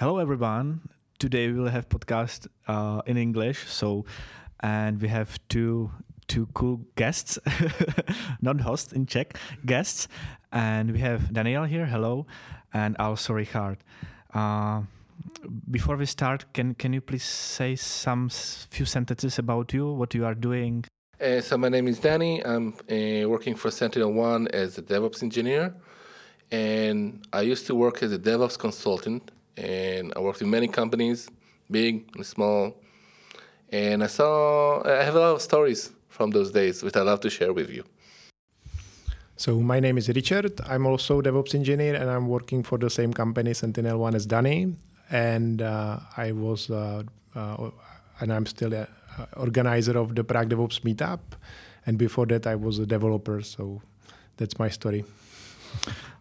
Hello, everyone. Today we will have podcast uh, in English. So, and we have two two cool guests, not hosts in Czech, guests, and we have Daniel here. Hello, and also Richard. Uh, before we start, can can you please say some few sentences about you, what you are doing? Uh, so my name is Danny. I'm uh, working for SentinelOne as a DevOps engineer, and I used to work as a DevOps consultant and I worked in many companies, big and small. And I saw I have a lot of stories from those days which I love to share with you. So my name is Richard. I'm also DevOps engineer, and I'm working for the same company, SentinelOne, as Danny. And uh, I was, uh, uh, and I'm still an organizer of the Prague DevOps meetup. And before that, I was a developer. So that's my story.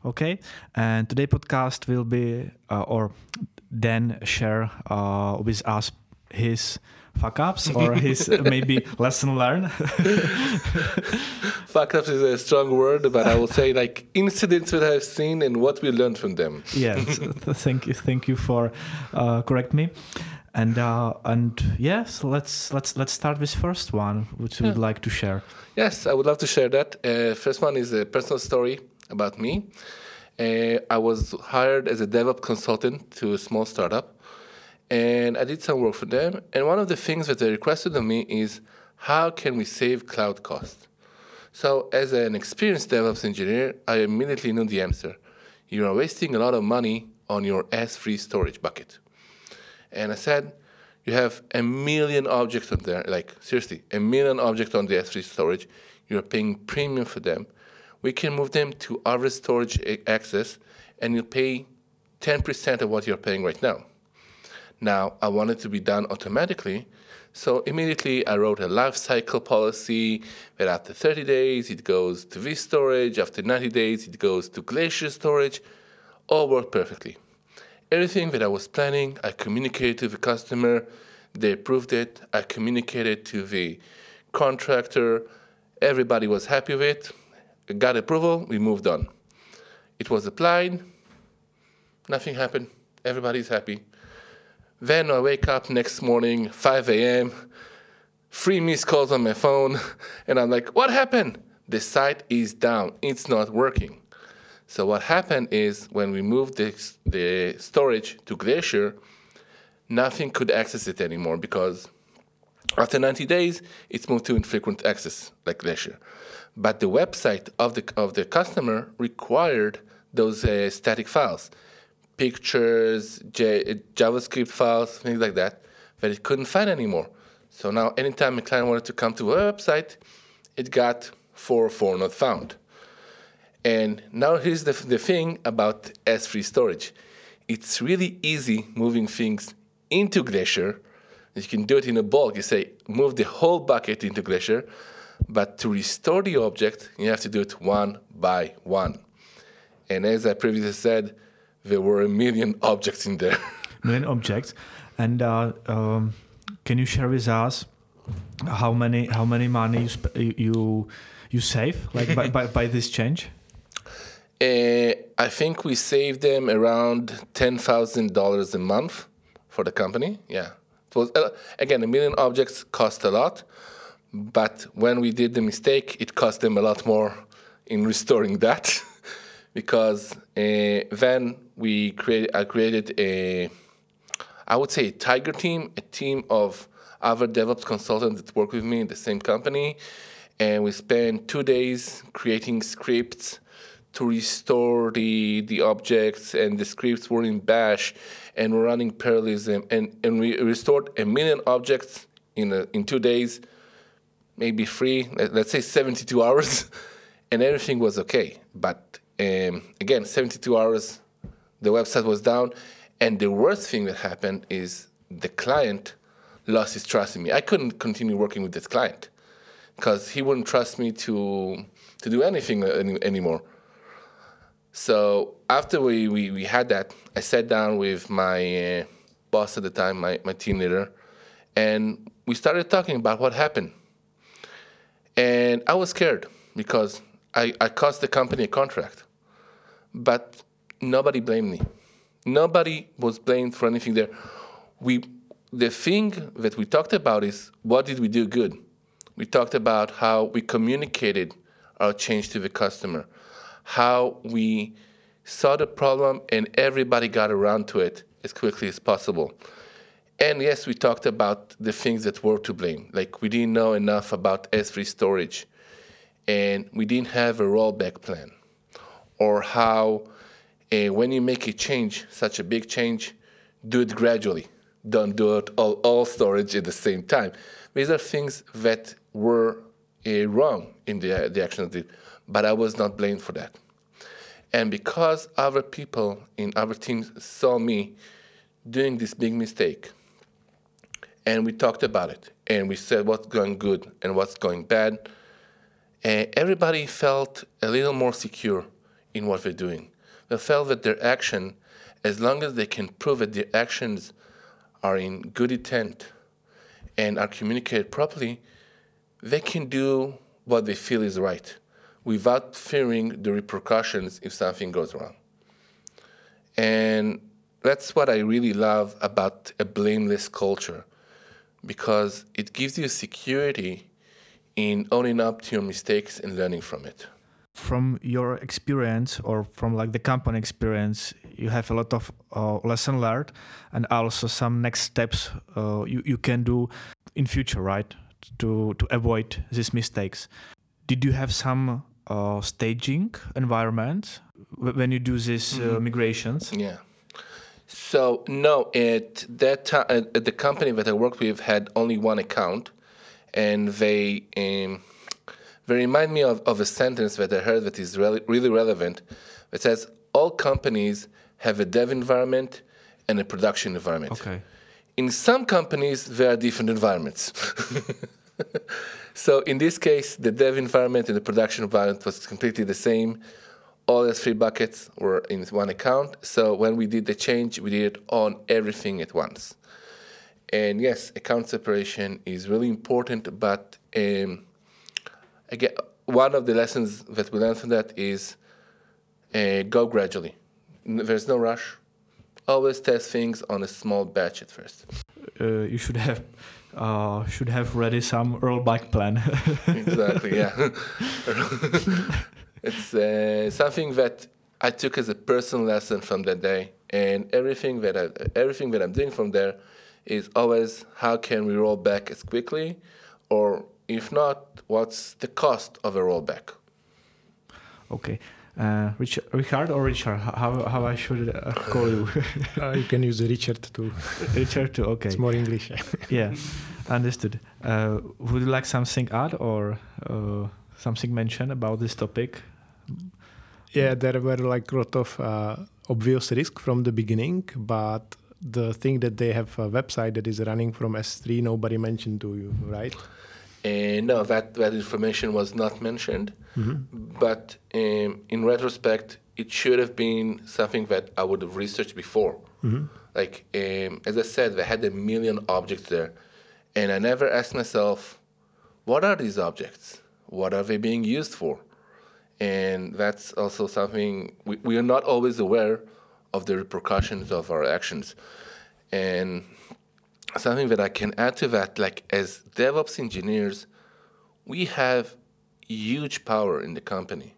Okay, and today podcast will be uh, or then share uh, with us his fuck ups or his maybe lesson learned. fuck ups is a strong word, but I will say like incidents that I've seen and what we learned from them. yes, thank you, thank you for uh, correct me. And uh, and yes, let's let's let's start with first one, which yeah. would like to share. Yes, I would love to share that. Uh, first one is a personal story about me. Uh, I was hired as a DevOps consultant to a small startup, and I did some work for them. And one of the things that they requested of me is how can we save cloud costs? So, as an experienced DevOps engineer, I immediately knew the answer. You are wasting a lot of money on your S3 storage bucket. And I said, you have a million objects on there, like seriously, a million objects on the S3 storage. You're paying premium for them we can move them to our storage access and you'll pay 10% of what you're paying right now. Now, I want it to be done automatically, so immediately I wrote a lifecycle policy that after 30 days it goes to vStorage, after 90 days it goes to Glacier storage. All worked perfectly. Everything that I was planning, I communicated to the customer, they approved it, I communicated to the contractor, everybody was happy with it got approval, we moved on. It was applied, nothing happened, everybody's happy. Then I wake up next morning, 5 a.m., three missed calls on my phone, and I'm like, what happened? The site is down, it's not working. So what happened is when we moved the, the storage to Glacier, nothing could access it anymore because after 90 days, it's moved to infrequent access like Glacier but the website of the of the customer required those uh, static files, pictures, J- JavaScript files, things like that, that it couldn't find anymore. So now, anytime a client wanted to come to a website, it got 404 not found. And now here's the, the thing about S3 storage. It's really easy moving things into Glacier. You can do it in a bulk. You say, move the whole bucket into Glacier but to restore the object, you have to do it one by one. And as I previously said, there were a million objects in there. million objects. And uh, um, can you share with us how many how many money you sp- you you save like by, by, by this change? Uh, I think we saved them around ten thousand dollars a month for the company. Yeah, it was uh, again a million objects cost a lot, but when we did the mistake, it cost them a lot more in restoring that because uh, then we created, I created a, I would say, a tiger team, a team of other DevOps consultants that work with me in the same company. And we spent two days creating scripts to restore the, the objects, and the scripts were in Bash and we're running parallelism. And, and we restored a million objects in, a, in two days maybe three, let's say 72 hours, and everything was okay. But um, again, 72 hours, the website was down. And the worst thing that happened is the client lost his trust in me. I couldn't continue working with this client because he wouldn't trust me to to do anything any, anymore. So after we, we, we had that, I sat down with my uh, boss at the time, my, my team leader, and we started talking about what happened. And I was scared because I, I cost the company a contract. But nobody blamed me. Nobody was blamed for anything there. We, the thing that we talked about is what did we do good? We talked about how we communicated our change to the customer, how we saw the problem and everybody got around to it as quickly as possible. And yes, we talked about the things that were to blame. Like we didn't know enough about S3 storage and we didn't have a rollback plan. Or how uh, when you make a change, such a big change, do it gradually. Don't do it all, all storage at the same time. These are things that were uh, wrong in the, the action I did, but I was not blamed for that. And because other people in other teams saw me doing this big mistake, and we talked about it and we said what's going good and what's going bad. And everybody felt a little more secure in what they're doing. They felt that their action, as long as they can prove that their actions are in good intent and are communicated properly, they can do what they feel is right without fearing the repercussions if something goes wrong. And that's what I really love about a blameless culture because it gives you security in owning up to your mistakes and learning from it. From your experience or from like the company experience, you have a lot of uh, lesson learned and also some next steps uh, you, you can do in future, right? To, to avoid these mistakes. Did you have some uh, staging environment when you do these uh, mm-hmm. migrations? Yeah. So no, at that time, at the company that I worked with had only one account, and they um, they remind me of, of a sentence that I heard that is really, really relevant. It says all companies have a dev environment and a production environment. Okay. In some companies, there are different environments. so in this case, the dev environment and the production environment was completely the same all the three buckets were in one account. So when we did the change, we did it on everything at once. And yes, account separation is really important, but um, again, one of the lessons that we learned from that is uh, go gradually. There's no rush. Always test things on a small batch at first. Uh, you should have uh, should have ready some rollback plan. exactly. Yeah. It's uh, something that I took as a personal lesson from that day, and everything that I, everything that I'm doing from there is always how can we roll back as quickly, or if not, what's the cost of a rollback? Okay. Uh, Richard, Richard or Richard? How how I should uh, call you? uh, you can use Richard too. Richard too. Okay. It's more English. yeah, understood. Uh, would you like something add or uh, something mentioned about this topic? Yeah, there were like a lot of uh, obvious risk from the beginning, but the thing that they have a website that is running from S3, nobody mentioned to you, right? Uh, no, that, that information was not mentioned. Mm-hmm. But um, in retrospect, it should have been something that I would have researched before. Mm-hmm. Like, um, as I said, they had a million objects there. And I never asked myself, what are these objects? What are they being used for? And that's also something we, we are not always aware of the repercussions of our actions. And something that I can add to that, like as DevOps engineers, we have huge power in the company.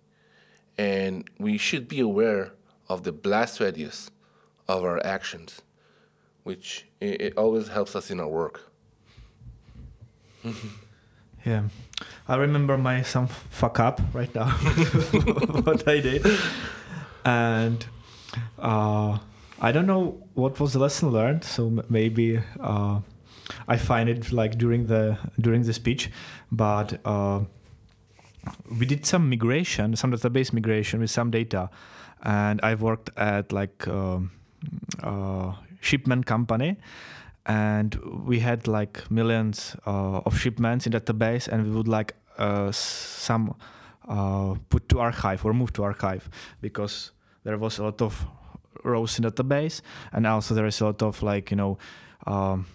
And we should be aware of the blast radius of our actions, which it, it always helps us in our work. Yeah, I remember my some fuck up right now what I did, and uh, I don't know what was the lesson learned. So maybe uh, I find it like during the during the speech, but uh, we did some migration, some database migration with some data, and I've worked at like um, uh, shipment company and we had like millions uh, of shipments in database and we would like uh, some uh, put to archive or move to archive because there was a lot of rows in database and also there is a lot of like you know um,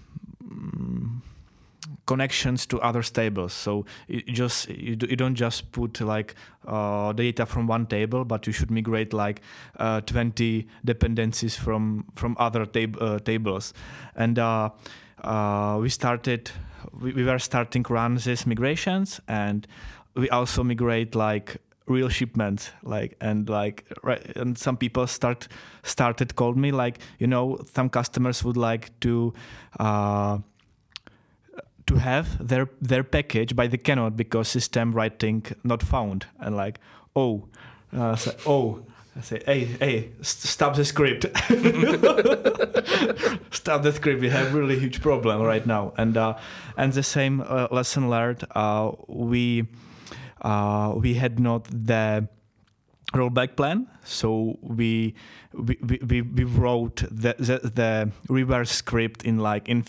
connections to other tables. So you just you, you don't just put like uh, data from one table, but you should migrate like uh, 20 dependencies from from other tab- uh, tables. And uh, uh, we started we, we were starting run these migrations, and we also migrate like real shipments like and like right and some people start started called me like you know some customers would like to uh to have their their package but they cannot because system writing not found and like oh uh, so, oh I say, hey, hey, st- stop the script. stop the script. We have really huge problem right now, and uh, and the same uh, lesson learned. Uh, we uh, we had not the rollback plan, so we we, we, we wrote the, the, the reverse script in like in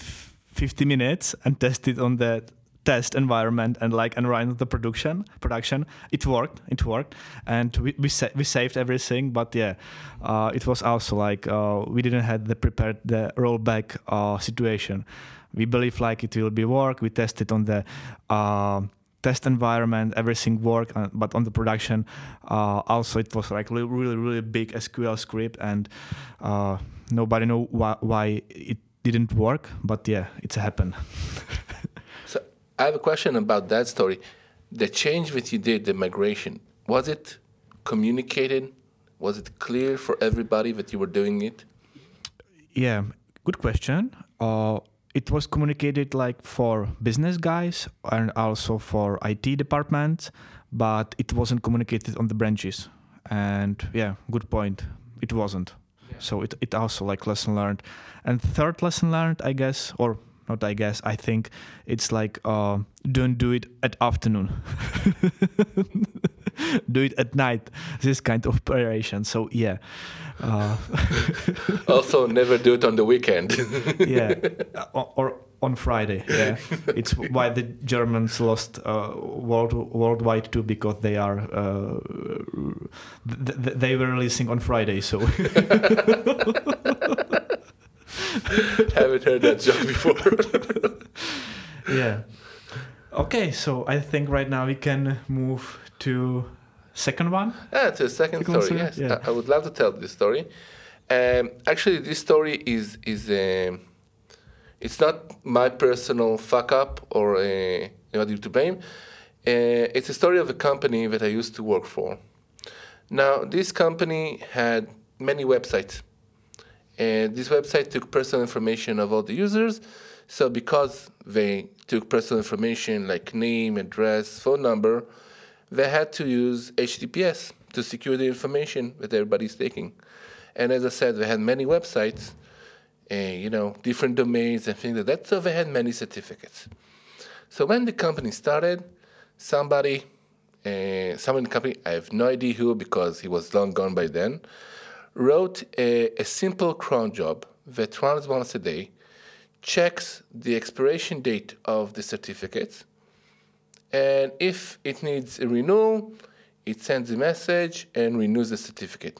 50 minutes and tested on the test environment and like and run the production production. It worked it worked. And we we, sa- we saved everything but yeah uh, it was also like uh, we didn't have the prepared the rollback uh, situation. We believe like it will be work. We tested on the uh, test environment everything worked uh, but on the production uh, also it was like really really, big sql script and nobody know why it didn't work but yeah it's happened so i have a question about that story the change that you did the migration was it communicated was it clear for everybody that you were doing it yeah good question uh, it was communicated like for business guys and also for IT departments, but it wasn't communicated on the branches. And yeah, good point. It wasn't. Yeah. So it, it also like lesson learned. And third lesson learned, I guess, or not I guess, I think it's like uh, don't do it at afternoon. do it at night. This kind of operation. So yeah. Uh, also, never do it on the weekend. yeah, or, or, on Friday. Yeah, it's why the Germans lost uh, world worldwide too because they are uh, th- th- they were releasing on Friday. So haven't heard that joke before. yeah. Okay, so I think right now we can move to second one. Yeah, to the second, second story. Yes, yeah. I, would love to tell this story. Um, actually, this story is is uh, it's not my personal fuck up or uh, anybody to blame. Uh, it's a story of a company that I used to work for. Now, this company had many websites. And this website took personal information of all the users. So, because they took personal information like name, address, phone number, they had to use HTTPS to secure the information that everybody's taking. And as I said, they had many websites, and you know, different domains and things like that. So they had many certificates. So when the company started, somebody, uh, someone in the company, I have no idea who because he was long gone by then, wrote a, a simple cron job that runs once a day, checks the expiration date of the certificates, and if it needs a renewal, it sends a message and renews the certificate.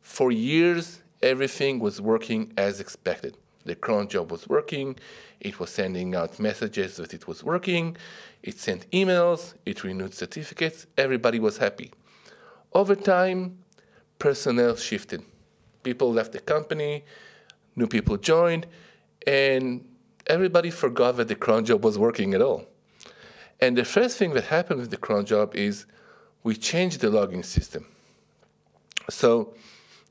For years, everything was working as expected. The cron job was working, it was sending out messages that it was working, it sent emails, it renewed certificates, everybody was happy. Over time, personnel shifted. People left the company, new people joined, and everybody forgot that the cron job was working at all. And the first thing that happened with the cron job is we changed the logging system. So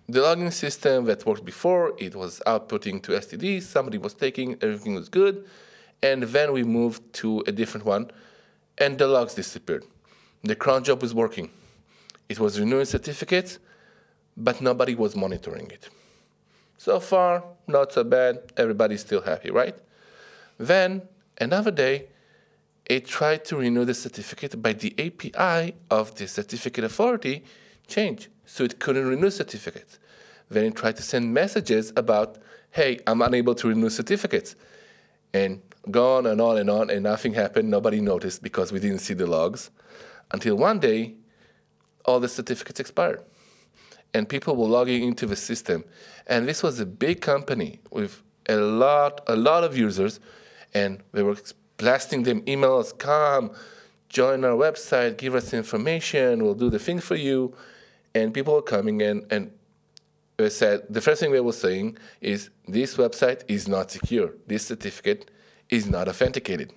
the logging system that worked before, it was outputting to STD, somebody was taking, everything was good. And then we moved to a different one, and the logs disappeared. The cron job was working. It was renewing certificates, but nobody was monitoring it. So far, not so bad. Everybody's still happy, right? Then, another day, it tried to renew the certificate, but the API of the certificate authority changed, so it couldn't renew certificates. Then it tried to send messages about, hey, I'm unable to renew certificates. And go on and on and on, and nothing happened. Nobody noticed because we didn't see the logs. Until one day, all the certificates expired. And people were logging into the system. And this was a big company with a lot, a lot of users, and they were blasting them emails, come, join our website, give us information, we'll do the thing for you. And people were coming in and they said the first thing they were saying is this website is not secure. This certificate is not authenticated.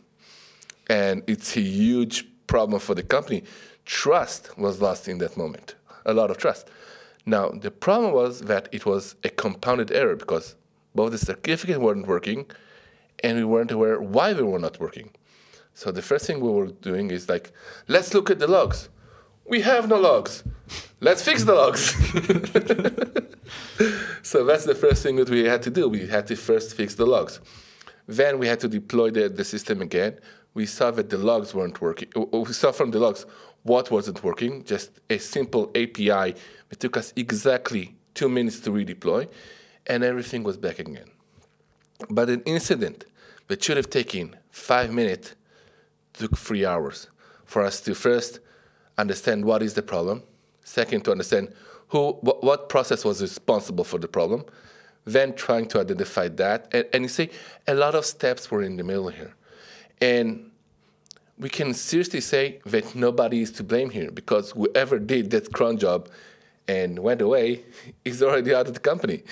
And it's a huge problem for the company. Trust was lost in that moment, a lot of trust. Now, the problem was that it was a compounded error because both the certificates weren't working and we weren't aware why they were not working. So the first thing we were doing is like, let's look at the logs. We have no logs. Let's fix the logs. so that's the first thing that we had to do. We had to first fix the logs. Then we had to deploy the, the system again. We saw that the logs weren't working. We saw from the logs what wasn't working, just a simple API. It took us exactly two minutes to redeploy, and everything was back again. But an incident that should have taken five minutes took three hours for us to first understand what is the problem, second, to understand who, what, what process was responsible for the problem, then trying to identify that. And, and you see, a lot of steps were in the middle here. And we can seriously say that nobody is to blame here because whoever did that cron job and went away is already out of the company.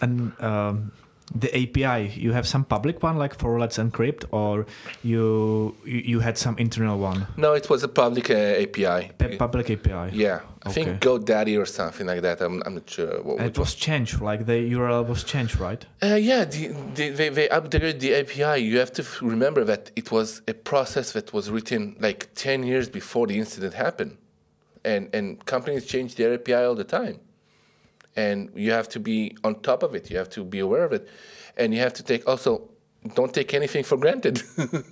and um, the API, you have some public one like for Let's Encrypt, or you you had some internal one? No, it was a public uh, API. P- public API. Yeah, I Okay. think GoDaddy or something like that. I'm, I'm not sure. What, it was changed, like the URL was changed, right? Uh, yeah, the, the, they, they updated the API. You have to remember that it was a process that was written like 10 years before the incident happened. And, and companies change their API all the time. And you have to be on top of it. You have to be aware of it. And you have to take also, don't take anything for granted.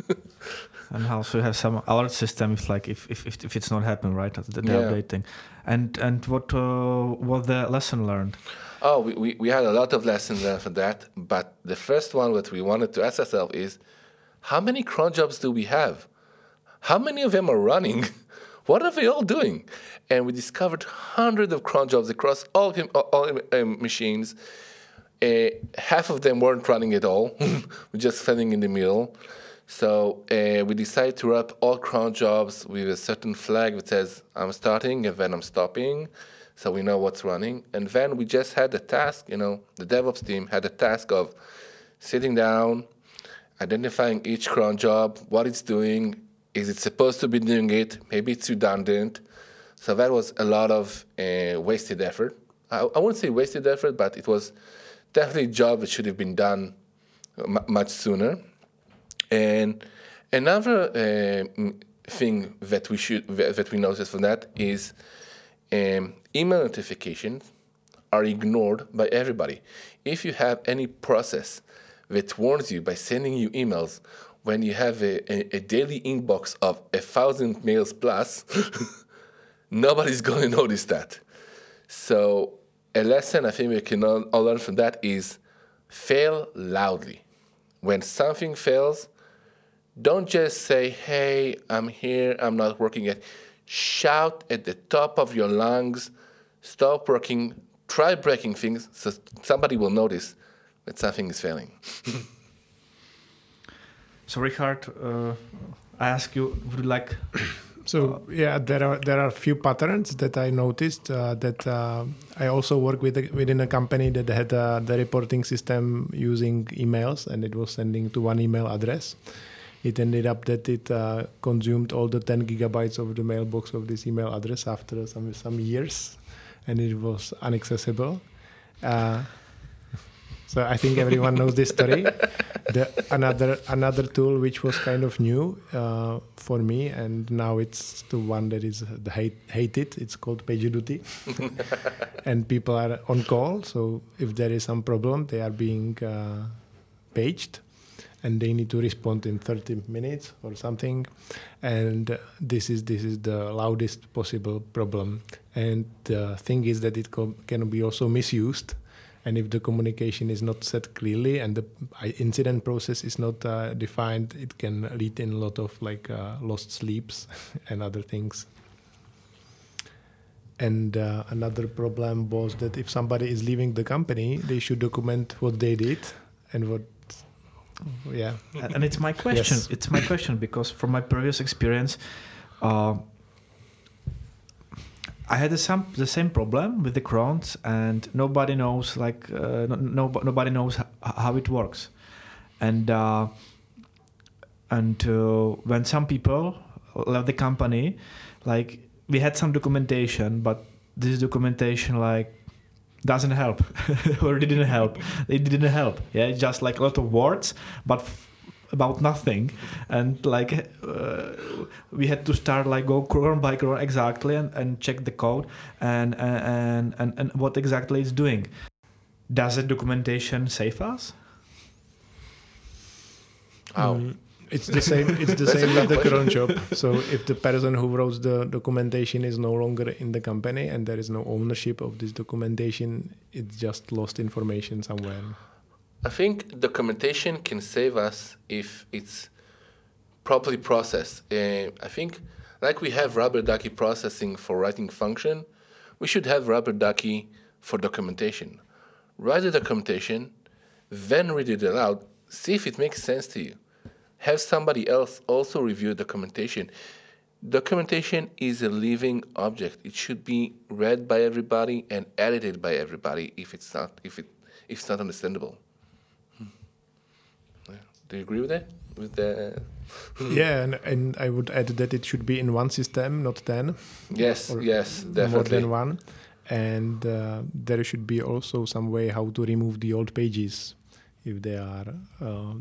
And also you have some alert system if like if if, if, it's not happening, right? The, the Yeah. updating. And and what uh, was the lesson learned? Oh, we, we, we had a lot of lessons learned for that. But the first one that we wanted to ask ourselves is how many cron jobs do we have? How many of them are running? what are they all doing? And we discovered hundreds of cron jobs across all, all, all um, machines. Uh, half of them weren't running at all, we're just standing in the middle. So uh, we decided to wrap all cron jobs with a certain flag that says I'm starting and then I'm stopping, so we know what's running. And then we just had the task, you know, the DevOps team had the task of sitting down, identifying each cron job, what it's doing, is it supposed to be doing it? Maybe it's redundant. So that was a lot of uh, wasted effort. I, I wouldn't say wasted effort, but it was definitely a job that should have been done m- much sooner. And another uh, thing that we should that we noticed from that is um, email notifications are ignored by everybody. If you have any process that warns you by sending you emails when you have a, a, a daily inbox of a thousand mails plus, nobody's going to notice that. So a lesson I think we can all, all learn from that is fail loudly. When something fails, don't just say, hey, I'm here, I'm not working yet. Shout at the top of your lungs, stop working, try breaking things so somebody will notice that something is failing. So Richard, uh, I ask you, would you like? So yeah, there are there are a few patterns that I noticed. Uh, that uh, I also work with a, within a company that had uh, the reporting system using emails, and it was sending to one email address. It ended up that it uh, consumed all the 10 gigabytes of the mailbox of this email address after some some years, and it was inaccessible. So I think everyone knows this story. The, another another tool which was kind of new uh, for me, and now it's the one that is the hate, hated. It's called PagerDuty, and people are on call. So if there is some problem, they are being uh, paged, and they need to respond in 30 minutes or something. And this is this is the loudest possible problem. And the thing is that it co- can be also misused and if the communication is not set clearly and the incident process is not uh, defined it can lead in a lot of like uh, lost sleeps and other things and uh, another problem was that if somebody is leaving the company they should document what they did and what yeah. and and it's my question. Yes. It's my question because from my previous experience, uh, I had the same the same problem with the crons, and nobody knows like uh, no, no nobody knows how it works, and uh, and uh, when some people left the company, like we had some documentation, but this documentation like doesn't help or didn't help. It didn't help. Yeah, just like a lot of words, but about nothing. And like uh, we had to start like go cron by cron exactly and, and check the code and and, and and what exactly it's doing. Does the documentation save us? How? Mm, it's the same. It's the same with the good cron job. So if the person who wrote the documentation is no longer in the company and there is no ownership of this documentation, it's just lost information somewhere. I think documentation can save us if it's properly processed. Uh, I think, like we have rubber ducky processing for writing function, we should have rubber ducky for documentation. Write the documentation, then read it aloud, see if it makes sense to you. Have somebody else also review documentation. Documentation is a living object. It should be read by everybody and edited by everybody if it's not if it if it's not understandable. Do you agree with that? With the Yeah, and, and I would add that it should be in one system, not 10, yes, yes, more definitely. than one. And uh, there should be also some way how to remove the old pages if they are. Uh,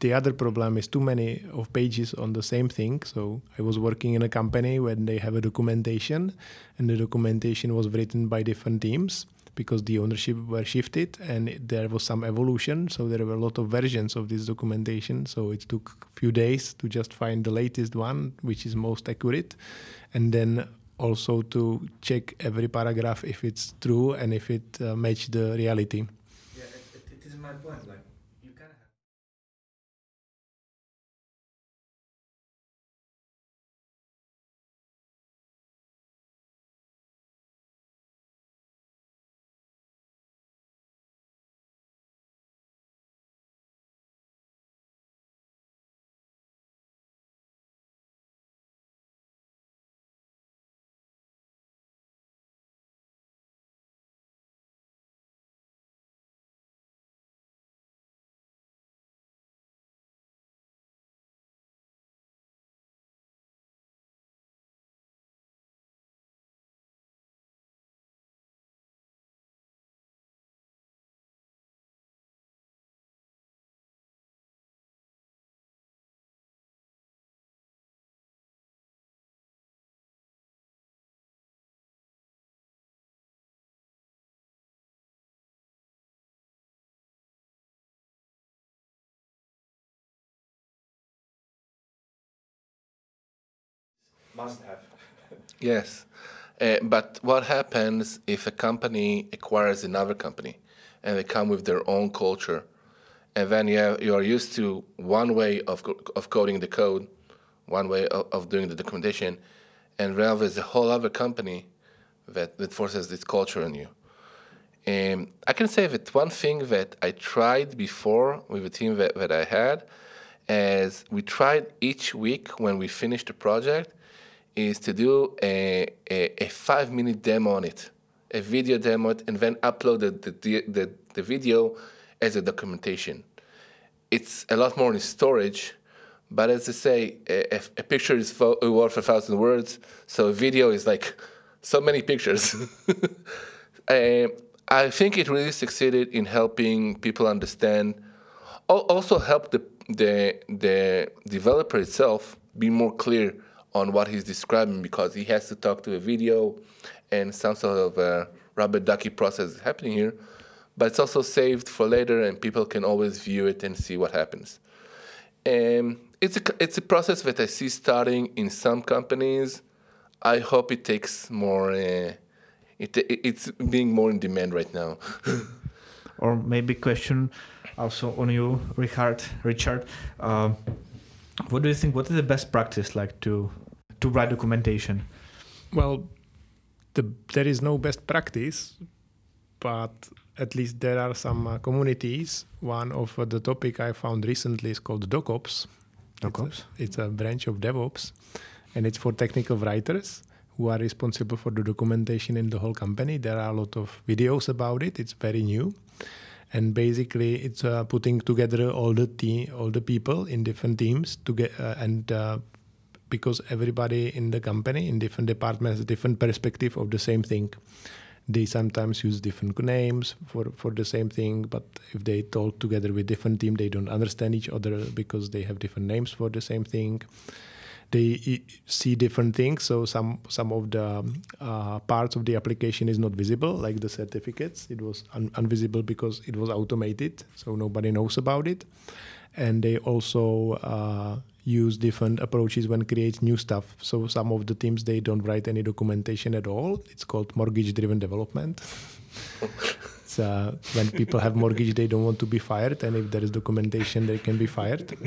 the other problem is too many of pages on the same thing. So I was working in a company when they have a documentation, and the documentation was written by different teams because the ownership were shifted and there was some evolution. So there were a lot of versions of this documentation. So it took a few days to just find the latest one, which is most accurate, and then also to check every paragraph if it's true and if it uh, match the reality. Yeah, it, it is my point. Like Must have. Yes. Uh, but what happens if a company acquires another company and they come with their own culture? And then you, have, you are used to one way of, of coding the code, one way of, of doing the documentation, and now there's a whole other company that, that forces this culture on you. Um, I can say that one thing that I tried before with the team that, that I had is we tried each week when we finished the project is to do a, a, a five minute demo on it, a video demo, and then upload the, the, the, the video as a documentation. It's a lot more in storage, but as I say, a, a- picture is fo- worth a thousand words, so a video is like so many pictures. Uh, I think it really succeeded in helping people understand, also help the, the, the developer itself be more clear on what he's describing because he has to talk to a video and some sort of uh, rubber ducky process is happening here. But it's also saved for later and people can always view it and see what happens. Um, it's, a, it's a process that I see starting in some companies. I hope it takes more. Uh, it, it, it's being more in demand right now. Or maybe question also on you, Richard. Richard, um, what do you think? What is the best practice like to to write documentation? Well, the, there is no best practice, but at least there are some uh, communities. One of uh, the topic I found recently is called DocOps. DocOps. It's a, it's a branch of DevOps, and it's for technical writers who are responsible for the documentation in the whole company. There are a lot of videos about it. It's very new, and basically it's uh, putting together all the te- all the people in different teams to get uh, and uh, because everybody in the company in different departments has different perspective of the same thing. They sometimes use different names for, for the same thing but if they talk together with different team they don't understand each other because they have different names for the same thing. They see different things so some some of the uh, parts of the application is not visible like the certificates. It was un- invisible because it was automated so nobody knows about it. And they also uh, use different approaches when create new stuff. So some of the teams they don't write any documentation at all. It's called mortgage driven development. Uh, when people have mortgage they don't want to be fired and if there is documentation they can be fired.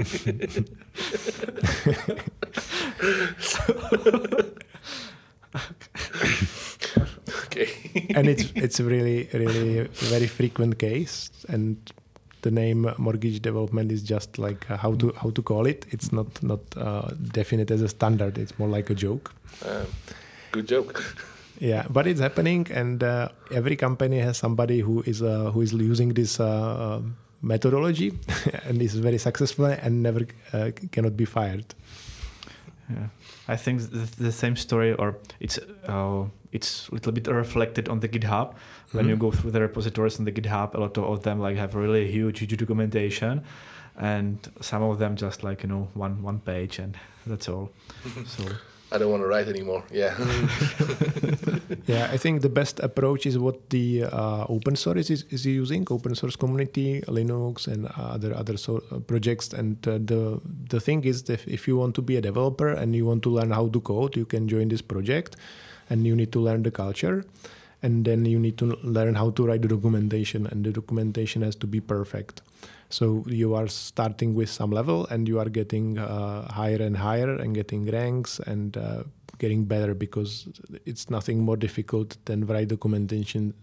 Okay. and it's it's really really very frequent case and the name mortgage development is just like uh, how to how to call it. It's not not uh, definite as a standard. It's more like a joke. Um, good joke. yeah but it's happening and uh, every company has somebody who is uh, who is using this uh, uh, methodology and is very successful and never uh, cannot be fired Yeah, I think the, the same story, or it's uh, it's a little bit reflected on the GitHub. When you Mhm. go through the repositories on the GitHub, a lot of them like have really huge, huge documentation, and some of them just like you know one one page, and that's all. so I don't want to write anymore. Yeah. Yeah, I think the best approach is what the uh, open source is, is using, open source community, Linux, and other other so, uh, projects. And uh, the the thing is, that if you want to be a developer and you want to learn how to code, you can join this project, and you need to learn the culture, and then you need to learn how to write the documentation, and the documentation has to be perfect. So you are starting with some level, and you are getting uh, higher and higher, and getting ranks and uh, getting better because it's nothing more difficult than write documentation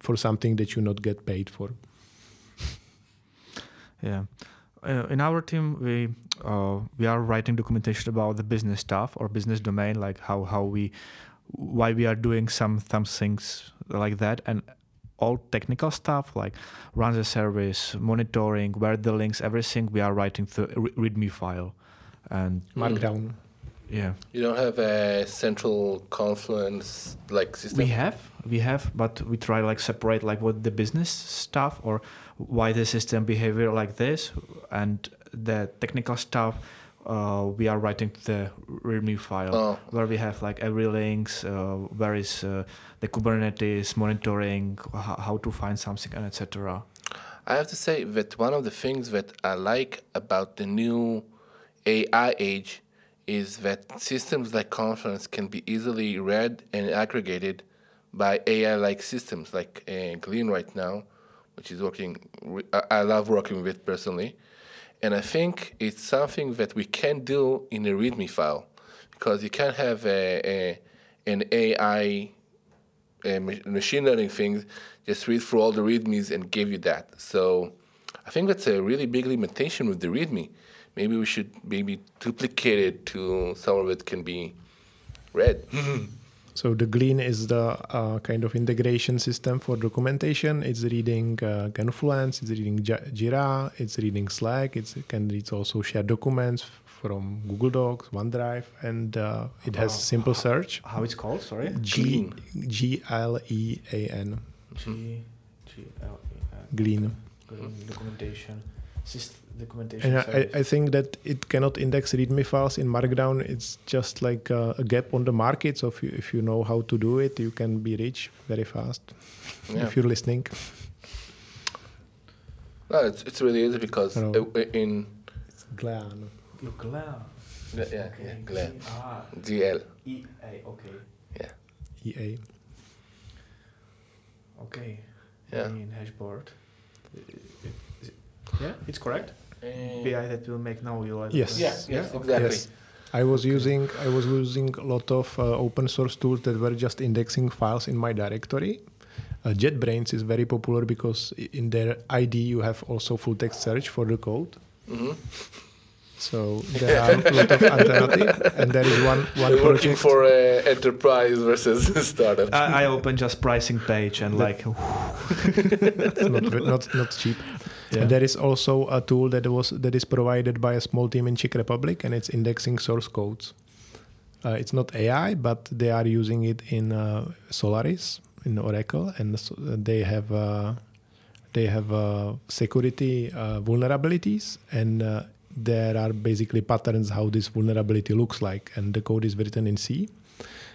for something that you not get paid for. yeah, uh, in our team we uh, we are writing documentation about the business stuff or business domain, like how how we why we are doing some some things like that, and all technical stuff like run the service, monitoring, where the links, everything we are writing the re- README file, and Markdown. yeah, you don't have a central Confluence like system. we have we have, but we try like separate like what the business stuff or why the system behavior like this, and the technical stuff. Uh, we are writing the README file Oh, where we have like every links, uh, where is uh, the Kubernetes monitoring, how, how to find something, and etc. I have to say that one of the things that I like about the new AI age is that systems like Confluence can be easily read and aggregated by AI-like systems like uh, Glean right now, which is working. re- I- I love working with it personally, and I think it's something that we can do in a README file because you can't have a, a an AI a machine learning thing, just read through all the readmes and give you that. So I think that's a really big limitation with the readme. Maybe we should maybe duplicate it to some of it can be read. So the Glean is the uh, kind of integration system for documentation. It's reading uh, Confluence, it's reading Jira, it's reading Slack, it's, it can read also share documents from Google Docs, OneDrive, and uh, it has Wow. simple search. How it's called? Sorry. G G L E A N. G G L E N. Glean. documentation, syst- documentation. And I. I think that it cannot index README files in Markdown. It's just like uh, a gap on the market. So if you, if you know how to do it, you can be rich very fast. Yeah. If you're listening. No, it's, it's really easy because Hello. uh, in It's Glean. Glam. yeah, yeah, yeah Glen. Ah, GL. E A. Okay. Yeah. EA. Okay. Yeah. In hashboard. Is it- Yeah, it's correct. BI that will make now you like. Yes. Yeah, yes, okay. exactly. Yes. I was using I was using a lot of uh, open source tools that were just indexing files in my directory, uh, JetBrains is very popular because in their ID you have also full text search for the code. Mhm. So there are a lot of alternative, and there is one one We're working project. for uh, enterprise versus startup. I, I open just pricing page and like not, not not cheap. yeah. And there is also a tool that was that is provided by a small team in Czech Republic, and it's indexing source codes. Uh, it's not AI, but they are using it in uh, Solaris in Oracle, and so they have uh, they have uh, security uh, vulnerabilities, and uh, there are basically patterns how this vulnerability looks like, and the code is written in C,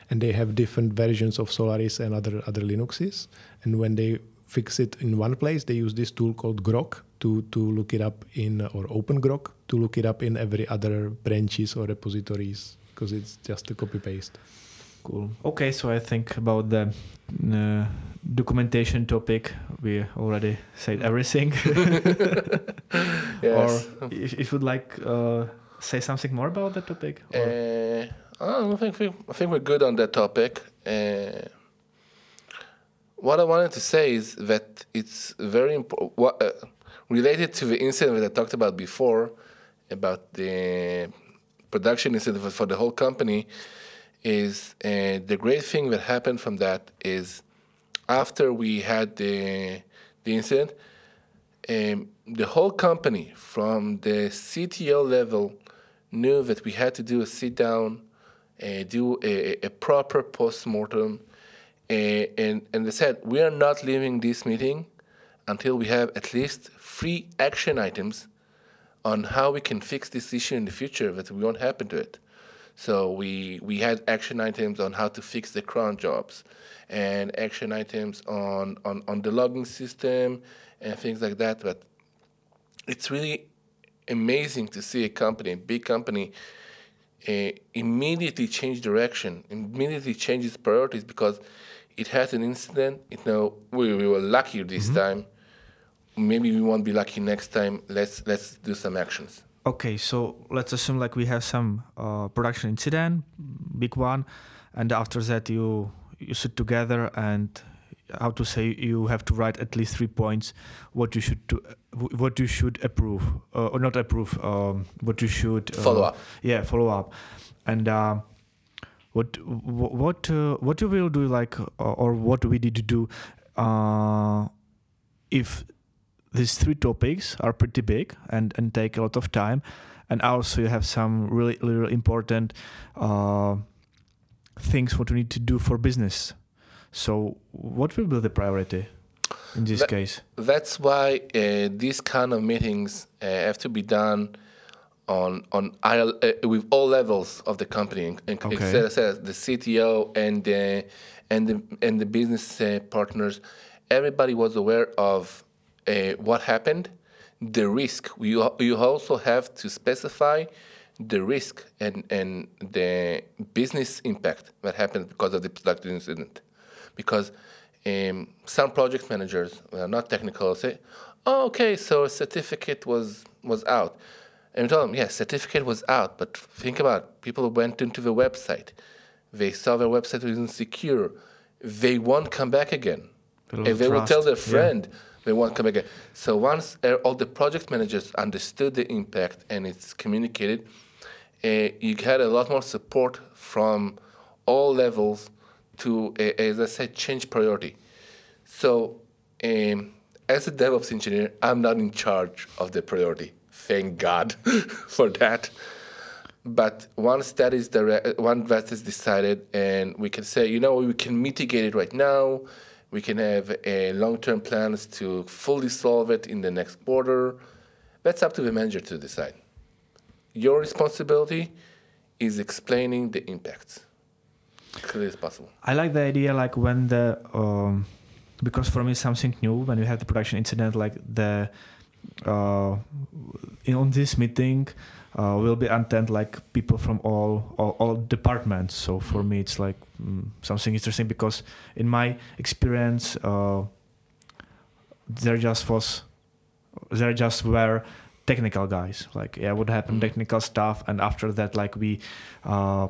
and they have different versions of Solaris and other other Linuxes, and when they fix it in one place, they use this tool called Grok to to look it up in or Open Grok to look it up in every other branches or repositories because it's just a copy paste. Cool. Okay, so I think about the uh, documentation topic, we already said everything. Yes. Or if, if you'd like uh, say something more about that topic. Uh, I don't think we, I think we're good on that topic. Uh, what I wanted to say is that it's very important. Uh, related to the incident that I talked about before, about the production incident for- for the whole company, is uh, the great thing that happened from that is after we had the the incident, um, the whole company from the CTO level knew that we had to do a sit down, uh, do a, a proper post mortem, uh, and and they said we are not leaving this meeting until we have at least three action items on how we can fix this issue in the future that we won't happen to it. So we we had action items on how to fix the cron jobs, and action items on on on the logging system and things like that. But it's really amazing to see a company, a big company, uh, immediately change direction, immediately change its priorities because it had an incident. You know, we, we were lucky this time. Maybe we won't be lucky next time. Let's let's do some actions. Okay, so let's assume like we have some uh, production incident, big one, and after that you you sit together and how to say you have to write at least three points what you should do, what you should approve uh, or not approve, um, what you should uh, Follow up. Yeah, follow up, and. Uh, what what uh, what you will do like uh, or what we need to do uh, if these three topics are pretty big and, and take a lot of time and also you have some really really important uh, things what we need to do for business so what will be the priority in this That- case That's why uh, these kind of meetings uh, have to be done on on aisle, uh, with all levels of the company, in- Okay. of the CTO and the and the and the business uh, partners. Everybody was aware of uh, what happened, the risk. You you also have to specify the risk and and the business impact that happened because of the production incident, because um, some project managers, uh, not technical, say, "Oh, okay, so a certificate was was out," and we tell them, "Yes, certificate was out, but think about it. people went into the website, they saw their website was insecure, they won't come back again, they will tell their friend, yeah. Friend." They won't come again. So once uh, all the project managers understood the impact and it's communicated, uh, you had a lot more support from all levels to, uh, as I said, change priority. So, um, as a DevOps engineer, I'm not in charge of the priority. Thank God for that. But once that is the once that is decided, and we can say, you know, we can mitigate it right now. We can have a long-term plans to fully solve it in the next quarter. That's up to the manager to decide. Your responsibility is explaining the impacts clearly as possible. I like the idea like when the um, because for me something new when you have the production incident like the uh, in on this meeting uh, will be attend like people from all, all all departments. So for me it's like mm, something interesting because in my experience uh, there just was there just were technical guys like yeah what happened Mm. technical stuff and after that like we uh,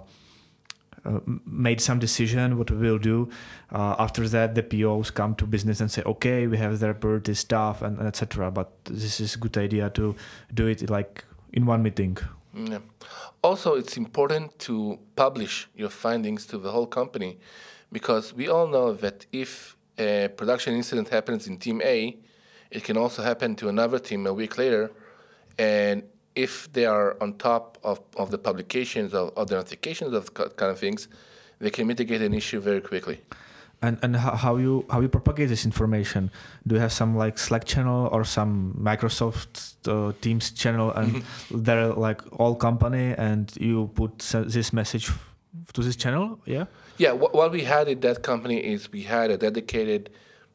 uh, made some decision what we will do. Uh, after that, the POs come to business and say, "Okay, we have their priority stuff and, and etc." But this is a good idea to do it like in one meeting. Yeah. Also, it's important to publish your findings to the whole company because we all know that if a production incident happens in team A, it can also happen to another team a week later. And if they are on top of, of the publications of, of the notifications of kind of things, they can mitigate an issue very quickly. And and how, you how you propagate this information? Do you have some like Slack channel or some Microsoft uh, Teams channel, and mm-hmm. they're like all company, and you put this message to this channel? Yeah. Yeah. What, what we had at that company is we had a dedicated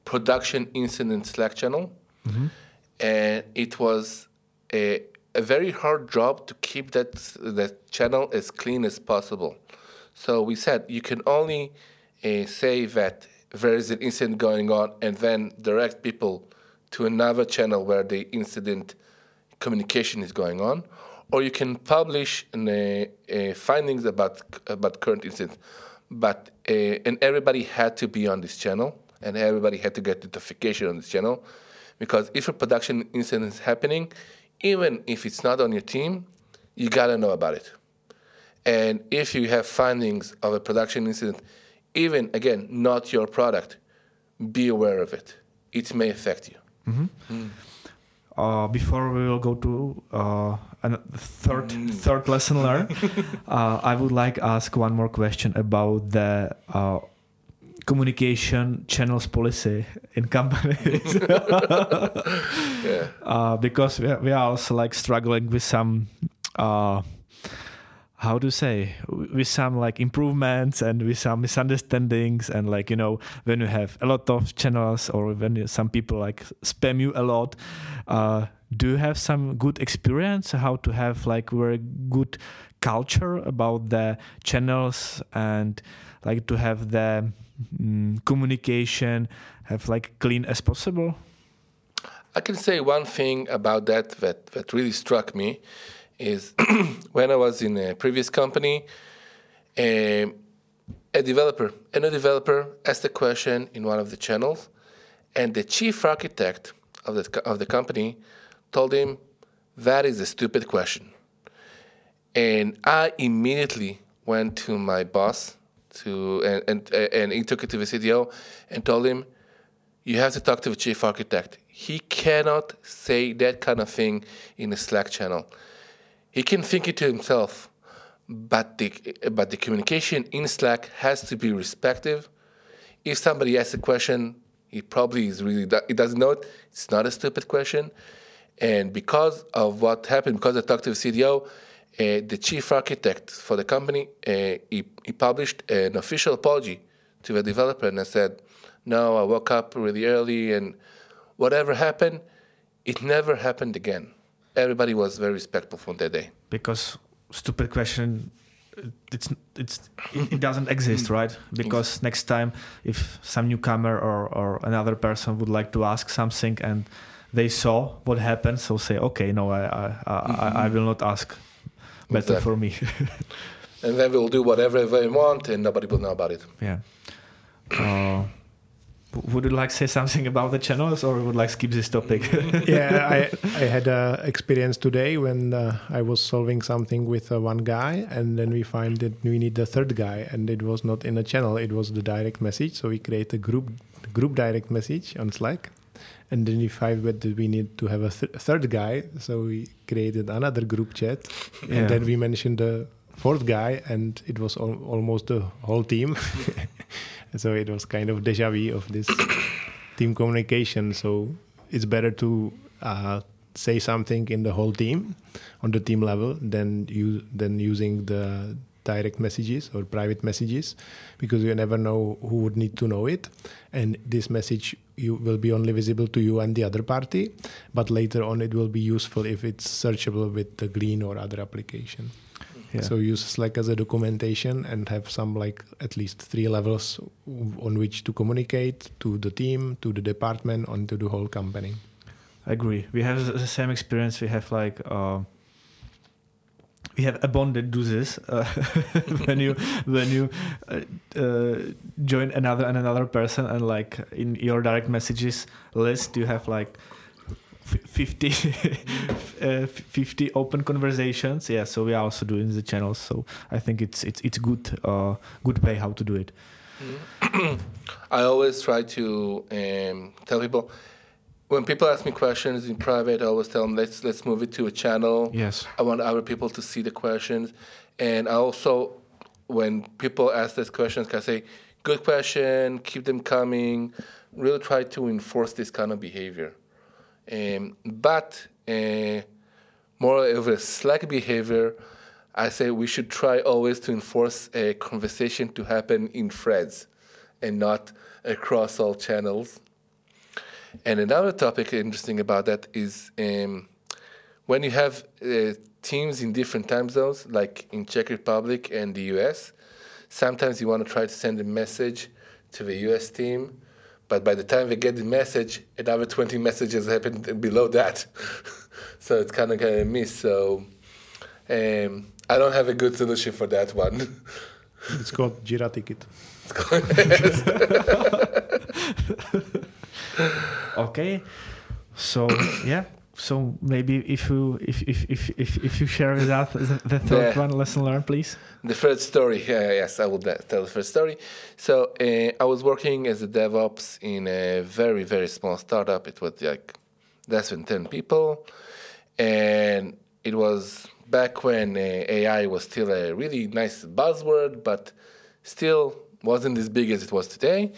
production incident Slack channel, mm-hmm. and it was a a very hard job to keep that that channel as clean as possible. So we said you can only uh, say that there is an incident going on and then direct people to another channel where the incident communication is going on, or you can publish uh, uh, findings about about current incidents. But and everybody had to be on this channel, and everybody had to get notification on this channel, because if a production incident is happening, even if it's not on your team, you gotta know about it. And if you have findings of a production incident, even again, not your product, be aware of it. It may affect you. Mm-hmm. Mm. Uh, before we will go to uh, a third mm. third lesson learned, uh, I would like ask one more question about the uh, communication channels policy in companies yeah. uh, because we are, we are also like struggling with some uh, how to say with some like improvements and with some misunderstandings and like you know when you have a lot of channels or when some people like spam you a lot uh, do you have some good experience how to have like very good culture about the channels and like to have the mm, communication have like clean as possible? I can say one thing about that that that really struck me is when i was in a previous company a, a developer a developer asked a question in one of the channels and the chief architect of the, of the company told him that is a stupid question and i immediately went to my boss to and, and and he took it to the CTO and told him, "You have to talk to the chief architect. He cannot say that kind of thing in a Slack channel. He can think it to himself, but the but the communication in Slack has to be respective. If somebody asks a question, he probably is really he doesn't know it. It's not a stupid question." And because of what happened, because I talked to the CDO, uh, the chief architect for the company, uh, he, he published an official apology to the developer and I said, no, I woke up really early and whatever happened, it never happened again. Everybody was very respectful from that day. Because stupid question, it's it's it doesn't exist, right? Because next time, if some newcomer or or another person would like to ask something and they saw what happened, so say, okay, no, I I, I, mm-hmm. I will not ask better exactly. for me. and then we'll do whatever they want, and nobody will know about it. Yeah. Uh, would you like to say something about the channels, or would like skip this topic? yeah, I I had a experience today when uh, I was solving something with uh, one guy, and then we find that we need the third guy, and it was not in a channel; it was the direct message. So we create a group group direct message on Slack, and then we find that we need to have a th- third guy so we created another group chat yeah. and then we mentioned the fourth guy and it was al- almost the whole team so it was kind of deja vu of this team communication. So it's better to uh, say something in the whole team on the team level than you than using the direct messages or private messages because you never know who would need to know it. And this message you will be only visible to you and the other party but later on it will be useful if it's searchable with the green or other application yeah. so use slack as a documentation and have some like at least three levels on which to communicate to the team to the department and to the whole company. I agree. We have the same experience. We have like uh, we have a bond that do this uh, when you when you uh, uh, join another and another person and like in your direct messages list you have like 50 uh, 50 open conversations. Yeah so we are also doing the channels so i think it's it's it's good uh good way how to do it. I always try to um, tell people when people ask me questions in private, I always tell them let's let's move it to a channel. yes. I want other people to see the questions, and I also when people ask these questions, can say good question, keep them coming. Really try to enforce this kind of behavior, um, but uh, more of a slack behavior. I say we should try always to enforce a conversation to happen in threads and not across all channels. And another topic interesting about that is um, when you have uh, teams in different time zones, like in Czech Republic and the US, sometimes you want to try to send a message to the US team, but by the time they get the message, another 20 messages happen below that. so it's kind of kind a miss. So um, I don't have a good solution for that one. It's called Jira ticket. okay so yeah so maybe if you if if if if, if you share with us the, the third Yeah. one lesson learned please The first story, yeah, yes, I will tell the first story. So uh, I was working as a DevOps in a very, very small startup. It was like less than 10 people. And it was back when uh, AI was still a really nice buzzword, but still wasn't as big as it was today.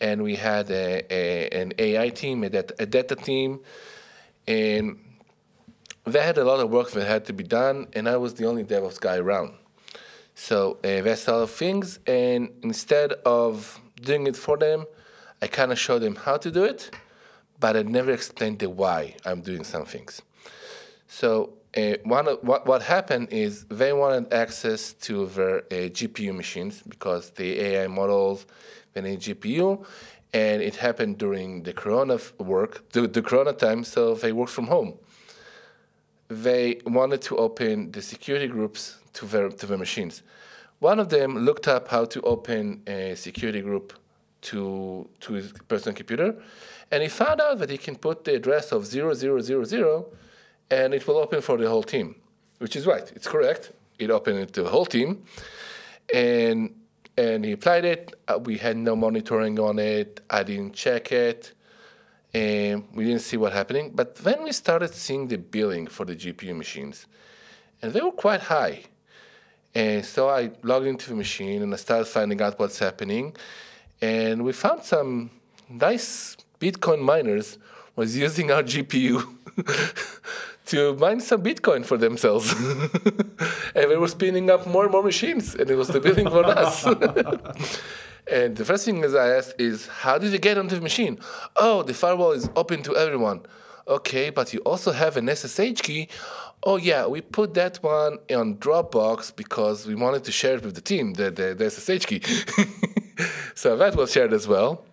And we had a, a, an AI team, a data, a data team, and they had a lot of work that had to be done, and I was the only DevOps guy around. So uh, that's a lot of things, and instead of doing it for them, I kind of showed them how to do it, but I never explained the why I'm doing some things. So uh, one what what happened is they wanted access to their uh, GPU machines because the AI models they need GPU, and it happened during the Corona work, the, the Corona time. So they worked from home they wanted to open the security groups to their to their machines. One of them looked up how to open a security group to to his personal computer, and he found out that he can put the address of 0000 and it will open for the whole team, which is right. It's correct. It opened it to the whole team, and and he applied it. Uh, we had no monitoring on it. I didn't check it and we didn't see what happening. But then we started seeing the billing for the GPU machines, and they were quite high. And so I logged into the machine and I started finding out what's happening, and we found some nice Bitcoin miners was using our GPU to mine some Bitcoin for themselves, and they were spinning up more and more machines, and it was the building for us. And the first thing is I asked is, how did you get onto the machine? Oh, the firewall is open to everyone. Okay, but you also have an SSH key. Oh yeah, we put that one on Dropbox because we wanted to share it with the team, the, the, the SSH key. so that was shared as well.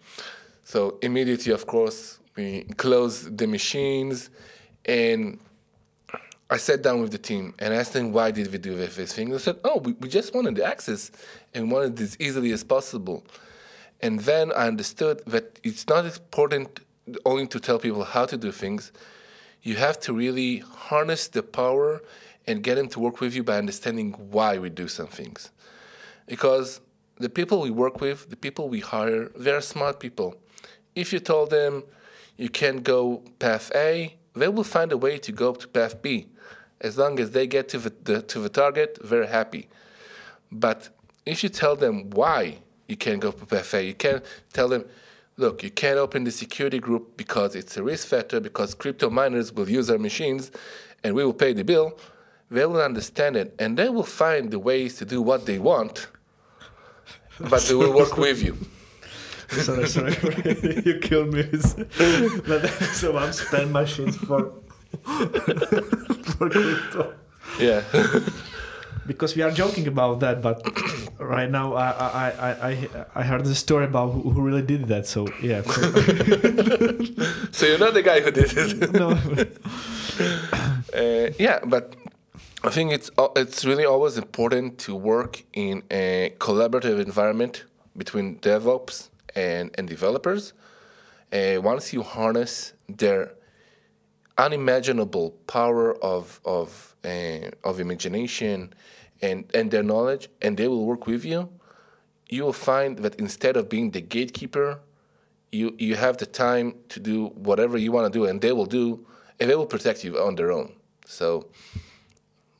So immediately, of course, we closed the machines and I sat down with the team and asked them why did we do this thing. They said, "Oh, we, we just wanted the access and wanted it as easily as possible." And then I understood that it's not important only to tell people how to do things. You have to really harness the power and get them to work with you by understanding why we do some things. Because the people we work with, the people we hire, they're smart people. If you told them you can't go path A, they will find a way to go to path B. As long as they get to the, to the target, they're happy. But if you tell them why you can't go to A, you can't tell them, look, you can't open the security group because it's a risk factor, because crypto miners will use our machines and we will pay the bill, they will understand it and they will find the ways to do what they want, but they will work with you. sorry, sorry, you killed me. so I'm spend machines for for crypto. Yeah. Because we are joking about that, but right now I I, I, I, heard the story about who, who really did that. So yeah, so, so you're not the guy who did it. no, Uh, yeah, but I think it's it's really always important to work in a collaborative environment between DevOps and, and developers. Uh, once you harness their unimaginable power of of uh, of imagination and and their knowledge, and they will work with you, you will find that instead of being the gatekeeper, you you have the time to do whatever you want to do, and they will do, and they will protect you on their own. So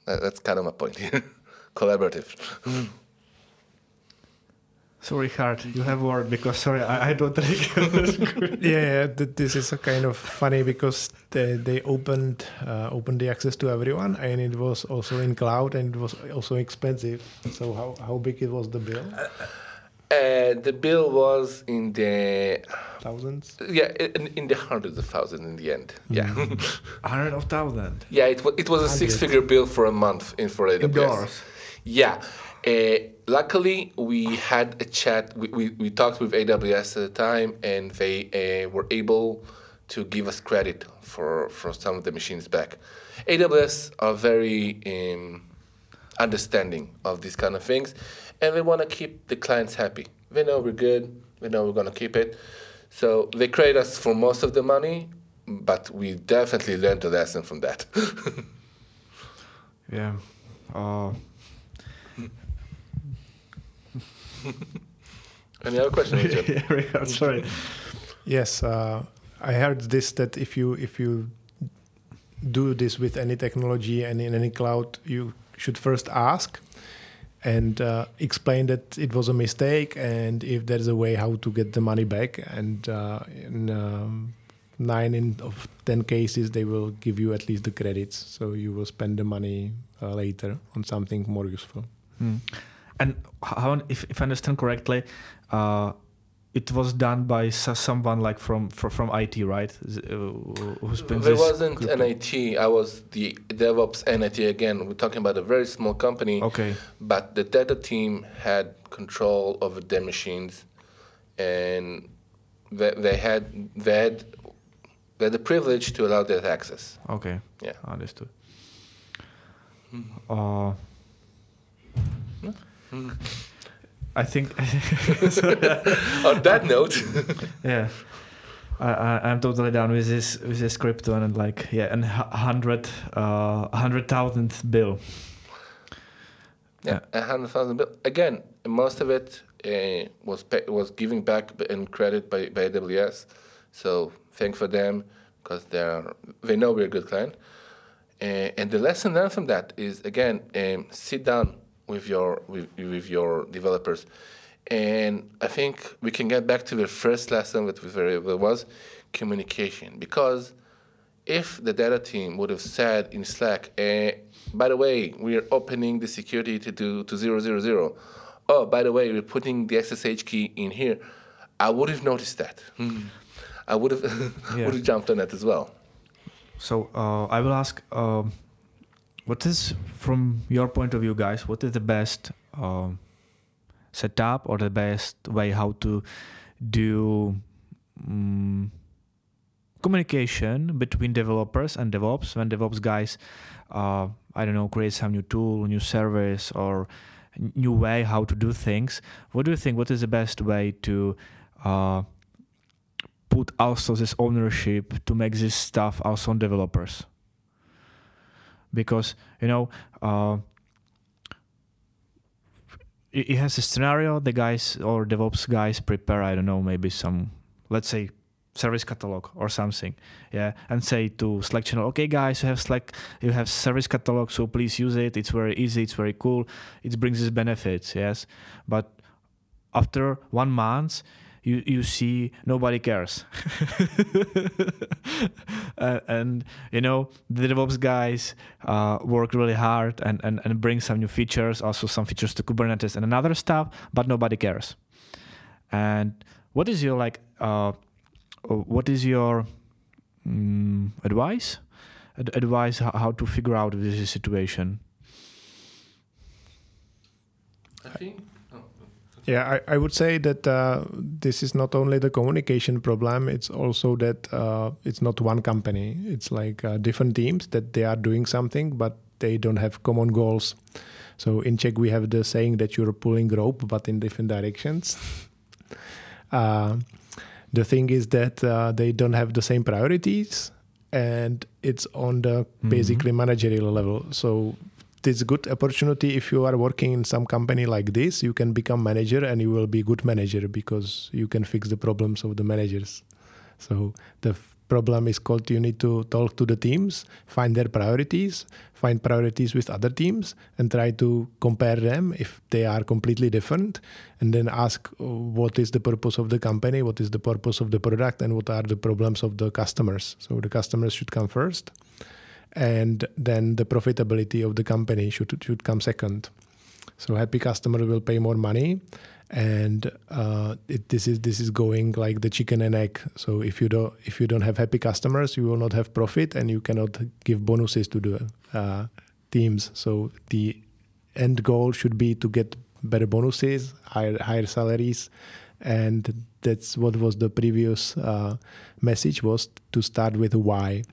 that, that's kind of my point here. Collaborative. Sorry, Hart, you have word because sorry, I, I don't really. yeah, yeah th- this is a kind of funny because they, they opened uh, opened the access to everyone, and it was also in cloud, and it was also expensive. So how, how big it was the bill? Uh, the bill was in the Thousands. yeah in, in the hundreds of thousands in the end. Yeah, Hundred of thousand. yeah. It was it was a six figure bill for a month in for AWS. Indoors. Yeah. Uh, luckily, we had a chat. We, we, we talked with AWS at the time, and they uh, were able to give us credit for, for some of the machines back. AWS are very um, understanding of these kind of things, and they want to keep the clients happy. They know we're good. They know we're going to keep it. So they credit us for most of the money, but we definitely learned a lesson from that. Yeah. Uh, Any other questions? Richard? yeah, sorry. Yes, uh, I heard this that if you if you do this with any technology and in any cloud, you should first ask and uh, explain that it was a mistake and if there's a way how to get the money back. And uh, in um, nine in of ten cases, they will give you at least the credits, so you will spend the money uh, later on something more useful. Mm. And how, if, if I understand correctly, uh, it was done by someone like from from, from IT, right? Uh, who spends There wasn't crypto- an IT. I was the DevOps and IT again. We're talking about a very small company, Okay. but the data team had control over their machines, and they, they had they had they had the privilege to allow that access. Okay. Yeah. Understood. Uh, I think. On that note, yeah. I, I, I'm totally down with this with this crypto and like yeah and hundred uh hundred thousand bill. yeah, a hundred thousand bill again. Most of it uh, was pay, was giving back in credit by, by AWS. So thank for them because they are they know we're a good client. Uh, and the lesson learned from that is again um, sit down with your with, with your developers, and I think we can get back to the first lesson that we very that was communication because if the data team would have said in Slack, eh, by the way, we are opening the security to do to zero zero zero. Oh, by the way, we're putting the SSH key in here. I would have noticed that. I would have Yeah. would have jumped on that as well. So uh, I will ask, um, what is from your point of view, guys? What is the best um, setup or the best way how to do um, communication between developers and DevOps when DevOps guys, uh, I don't know, create some new tool, new service, or new way how to do things? What do you think? What is the best way to uh, put also this ownership to make this stuff also on developers because you know uh, it, has a scenario the guys or devops guys prepare i don't know maybe some let's say service catalog or something yeah and say to slack channel okay guys you have slack you have service catalog so please use it. It's very easy it's very cool. It brings these benefits yes. But after one month you you see nobody cares. Uh, and you know the devops guys uh, work really hard and, and and bring some new features also some features to kubernetes and another stuff but nobody cares. And what is your like uh, what is your mm, advice? Ad- advice how to figure out this situation? I think. Yeah, I, I would say that uh, this is not only the communication problem, it's also that uh, it's not one company. It's like uh, different teams that they are doing something, but they don't have common goals. So in Czech we have the saying that you're pulling rope, but in different directions. uh, the thing is that uh, they don't have the same priorities, and it's on the Mhm. basically managerial level. So it's a good opportunity if you are working in some company like this you can become manager and you will be good manager because you can fix the problems of the managers. So the f- problem is called you need to talk to the teams find their priorities find priorities with other teams and try to compare them if they are completely different and then ask uh, what is the purpose of the company what is the purpose of the product and what are the problems of the customers. So the customers should come first and then the profitability of the company should should come second. So happy customer will pay more money, and uh, it, this is this is going like the chicken and egg. So if you don't if you don't have happy customers, you will not have profit, and you cannot give bonuses to the uh, teams. So the end goal should be to get better bonuses, higher higher salaries, and that's what was the previous uh, message was to start with why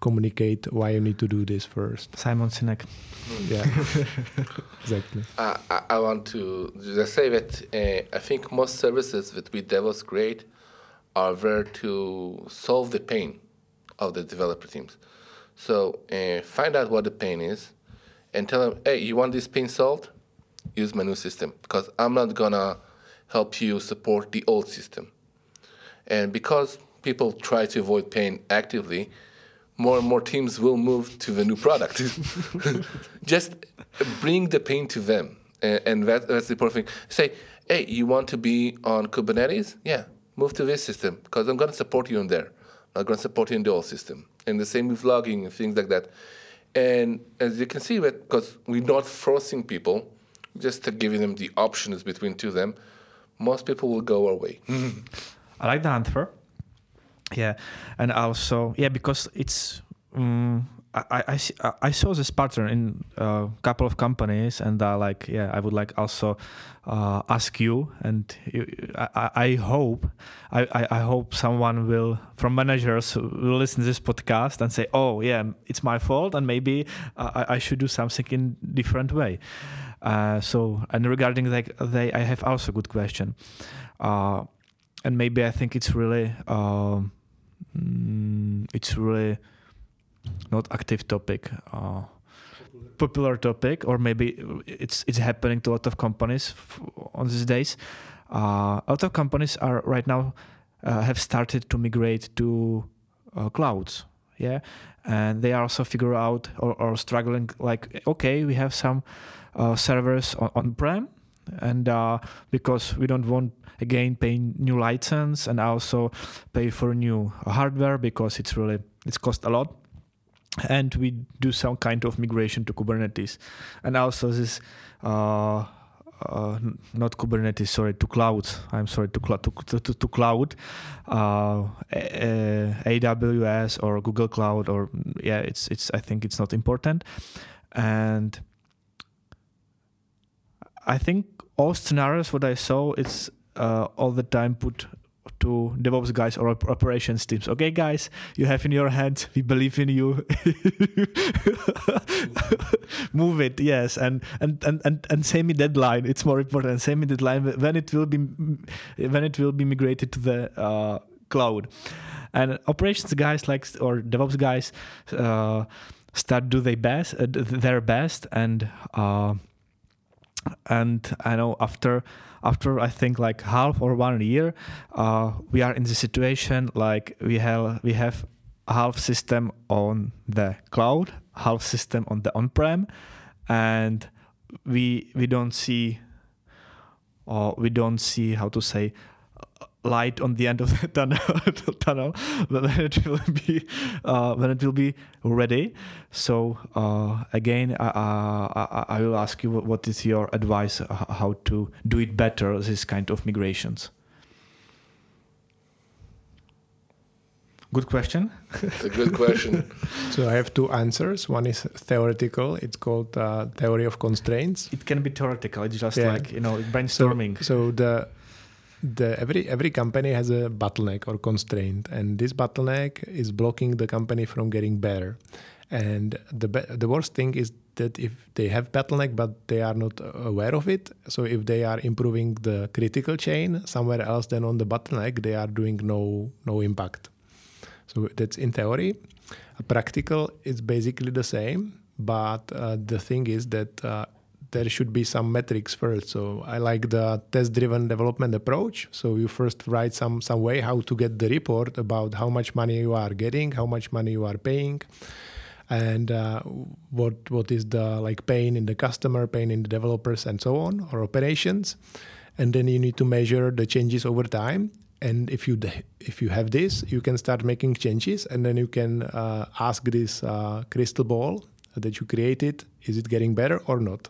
communicate why you need to do this first. Simon Sinek. Yeah, exactly. I, I, I want to just say that uh, I think most services that we DevOps create are there to solve the pain of the developer teams. So uh, find out what the pain is and tell them, hey, you want this pain solved? Use my new system because I'm not going to help you support the old system. And because people try to avoid pain actively, more and more teams will move to the new product. Just bring the pain to them, and, that, that's the important thing. Say, hey, you want to be on Kubernetes? Yeah, move to this system because I'm going to support you in there. I'm going to support you in the old system. And the same with logging and things like that. And as you can see, because we're not forcing people, just giving them the options between two of them, most people will go our way. I like the answer. Yeah, and also yeah because it's um, I, I, I saw this pattern in a couple of companies and uh, like yeah I would like also uh, ask you and you, I, I- hope I, I, I hope someone will from managers will listen to this podcast and say oh yeah it's my fault and maybe I, I should do something in different way. Uh, so and regarding like they I have also good question. Uh, and maybe I think it's really um, mm, it's really not active topic, uh, popular topic, or maybe it's it's happening to a lot of companies f- on these days. Uh, a lot of companies are right now uh, have started to migrate to uh, clouds. Yeah, and they are also figure out or, or struggling like okay we have some uh, servers on, on prem and uh, because we don't want again pay new license and also pay for new hardware because it's really it's cost a lot and we do some kind of migration to kubernetes and also this uh, uh, not Kubernetes, sorry, to clouds. I'm sorry, to, cl- to, to, to, cloud, uh, A- uh, AWS or Google Cloud, or yeah, it's it's. I think it's not important, and I think all scenarios what I saw it's uh, all the time put to DevOps guys or operations teams. Okay, guys, you have in your hands. We believe in you. Move it, yes, and and and and, and semi deadline. It's more important. Semi deadline when it will be when it will be migrated to the uh, cloud. And operations guys like or DevOps guys uh, start do their best, uh, their best, and. Uh, and I know after after I think like half or one year, uh, we are in the situation like we have we have half system on the cloud, half system on the on-prem, and we we don't see or we don't see how to say light on the end of the tunnel, tunnel when it will be uh, when it will be ready. So uh, again, I, I, I will ask you what is your advice uh, how to do it better this kind of migrations. Good question. It's a good question. So I have two answers. One is theoretical. It's called uh, theory of constraints. It can be theoretical. It's just Yeah. like you know So, brainstorming. so the the every every company has a bottleneck or constraint, and this bottleneck is blocking the company from getting better. And the be- the worst thing is that if they have bottleneck but they are not aware of it, so if they are improving the critical chain somewhere else than on the bottleneck, they are doing no no impact. So that's in theory. Practical, it's basically the same, but uh, the thing is that uh, there should be some metrics first. So I like the test-driven development approach. So you first write some some way how to get the report about how much money you are getting, how much money you are paying, and uh, what what is the like pain in the customer, pain in the developers, and so on, or operations. And then you need to measure the changes over time. And if you if you have this, you can start making changes, and then you can uh, ask this uh, crystal ball that you created: is it getting better or not?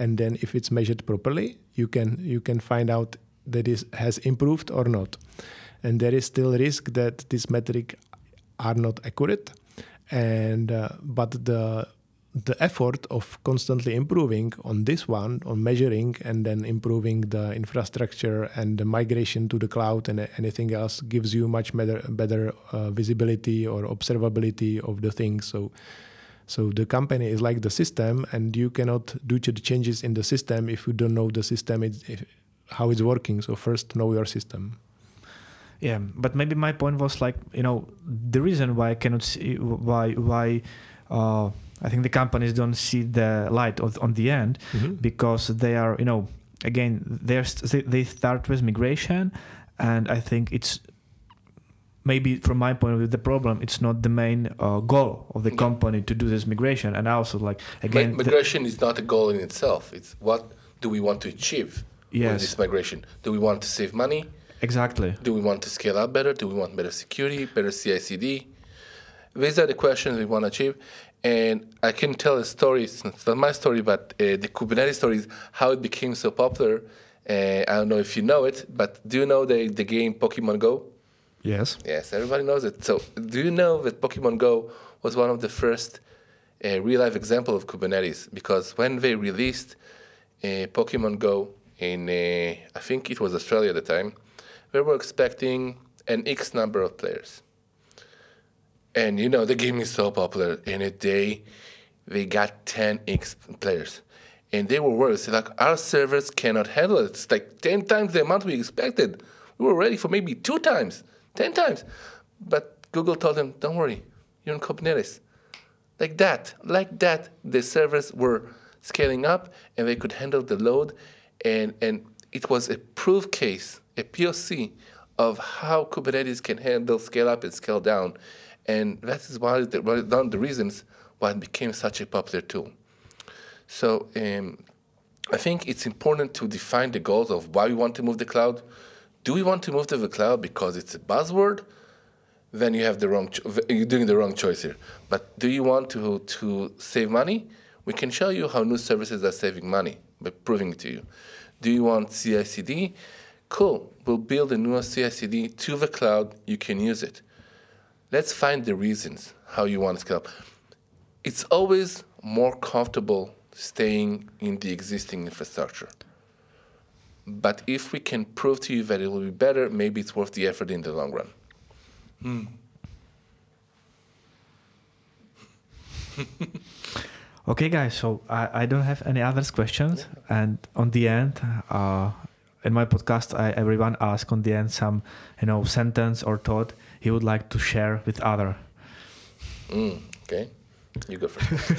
And then if it's measured properly you can you can find out that it has improved or not. And there is still risk that this metric are not accurate. And uh, but the the effort of constantly improving on this one on measuring and then improving the infrastructure and the migration to the cloud and anything else gives you much better better uh, visibility or observability of the things so so the company is like the system, and you cannot do the changes in the system if you don't know the system, is, how it's working. So first know your system. Yeah, but maybe my point was like you know the reason why I cannot see why why uh, I think the companies don't see the light of, on the end mm-hmm. because they are you know again they they start with migration and I think it's maybe from my point of view the problem it's not the main uh, goal of the company to do this migration. And I also like again migration is not a goal in itself. It's what do we want to achieve yes. with this migration? Do we want to save money? Exactly. Do we want to scale up better? Do we want better security better CI/CD these are the questions we want to achieve. And I can tell a story it's not my story but uh, the Kubernetes story is how it became so popular. Uh, I don't know if you know it but do you know the, the game Pokemon Go Yes. Yes, everybody knows it. So, do you know that Pokemon Go was one of the first uh, real life example of Kubernetes? Because when they released uh, Pokemon Go in, uh, I think it was Australia at the time, they were expecting an X number of players. And you know, the game is so popular. In a day, they got 10x players. And they were worried. like, our servers cannot handle it. It's like 10 times the amount we expected. We were ready for maybe two times. 10 times. But Google told them, don't worry, you're in Kubernetes. Like that, like that, the servers were scaling up and they could handle the load. And, and it was a proof case, a POC of how Kubernetes can handle scale up and scale down. And that is one of the, one of the reasons why it became such a popular tool. So um, I think it's important to define the goals of why we want to move the cloud, do we want to move to the cloud because it's a buzzword? Then you have the wrong. Cho- you're doing the wrong choice here. But do you want to to save money? We can show you how new services are saving money by proving it to you. Do you want CI/CD? Cool. We'll build a new CI/CD to the cloud. You can use it. Let's find the reasons how you want to scale up. It's always more comfortable staying in the existing infrastructure. But if we can prove to you that it will be better, maybe it's worth the effort in the long run. Hmm. okay, guys. So I, I don't have any other questions. And on the end, uh, in my podcast, I, everyone asks on the end some, you know, sentence or thought he would like to share with other. Mm, okay. You go first.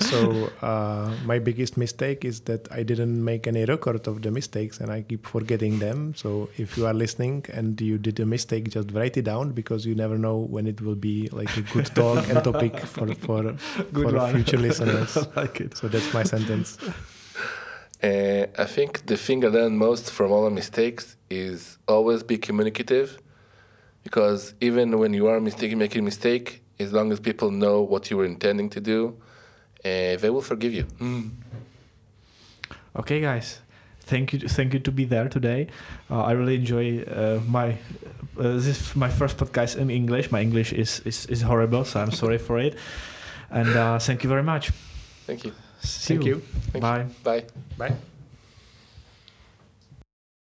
so uh, my biggest mistake is that I didn't make any record of the mistakes, and I keep forgetting them. So if you are listening and you did a mistake, just write it down because you never know when it will be like a good talk and topic for for for future listeners. I like it. So that's my sentence. Uh, I think the thing I learned most from all the mistakes is always be communicative, because even when you are mistaken, making a mistake, as long as people know what you were intending to do, uh, they will forgive you. Mm. Okay, guys. Thank you, thank you to be there today. Uh, I really enjoy uh, my uh, this is my first podcast in English. My English is is, is horrible, so I'm sorry for it. And uh, thank you very much. Thank you. See thank you. you. Thank Bye. You. Bye. Bye.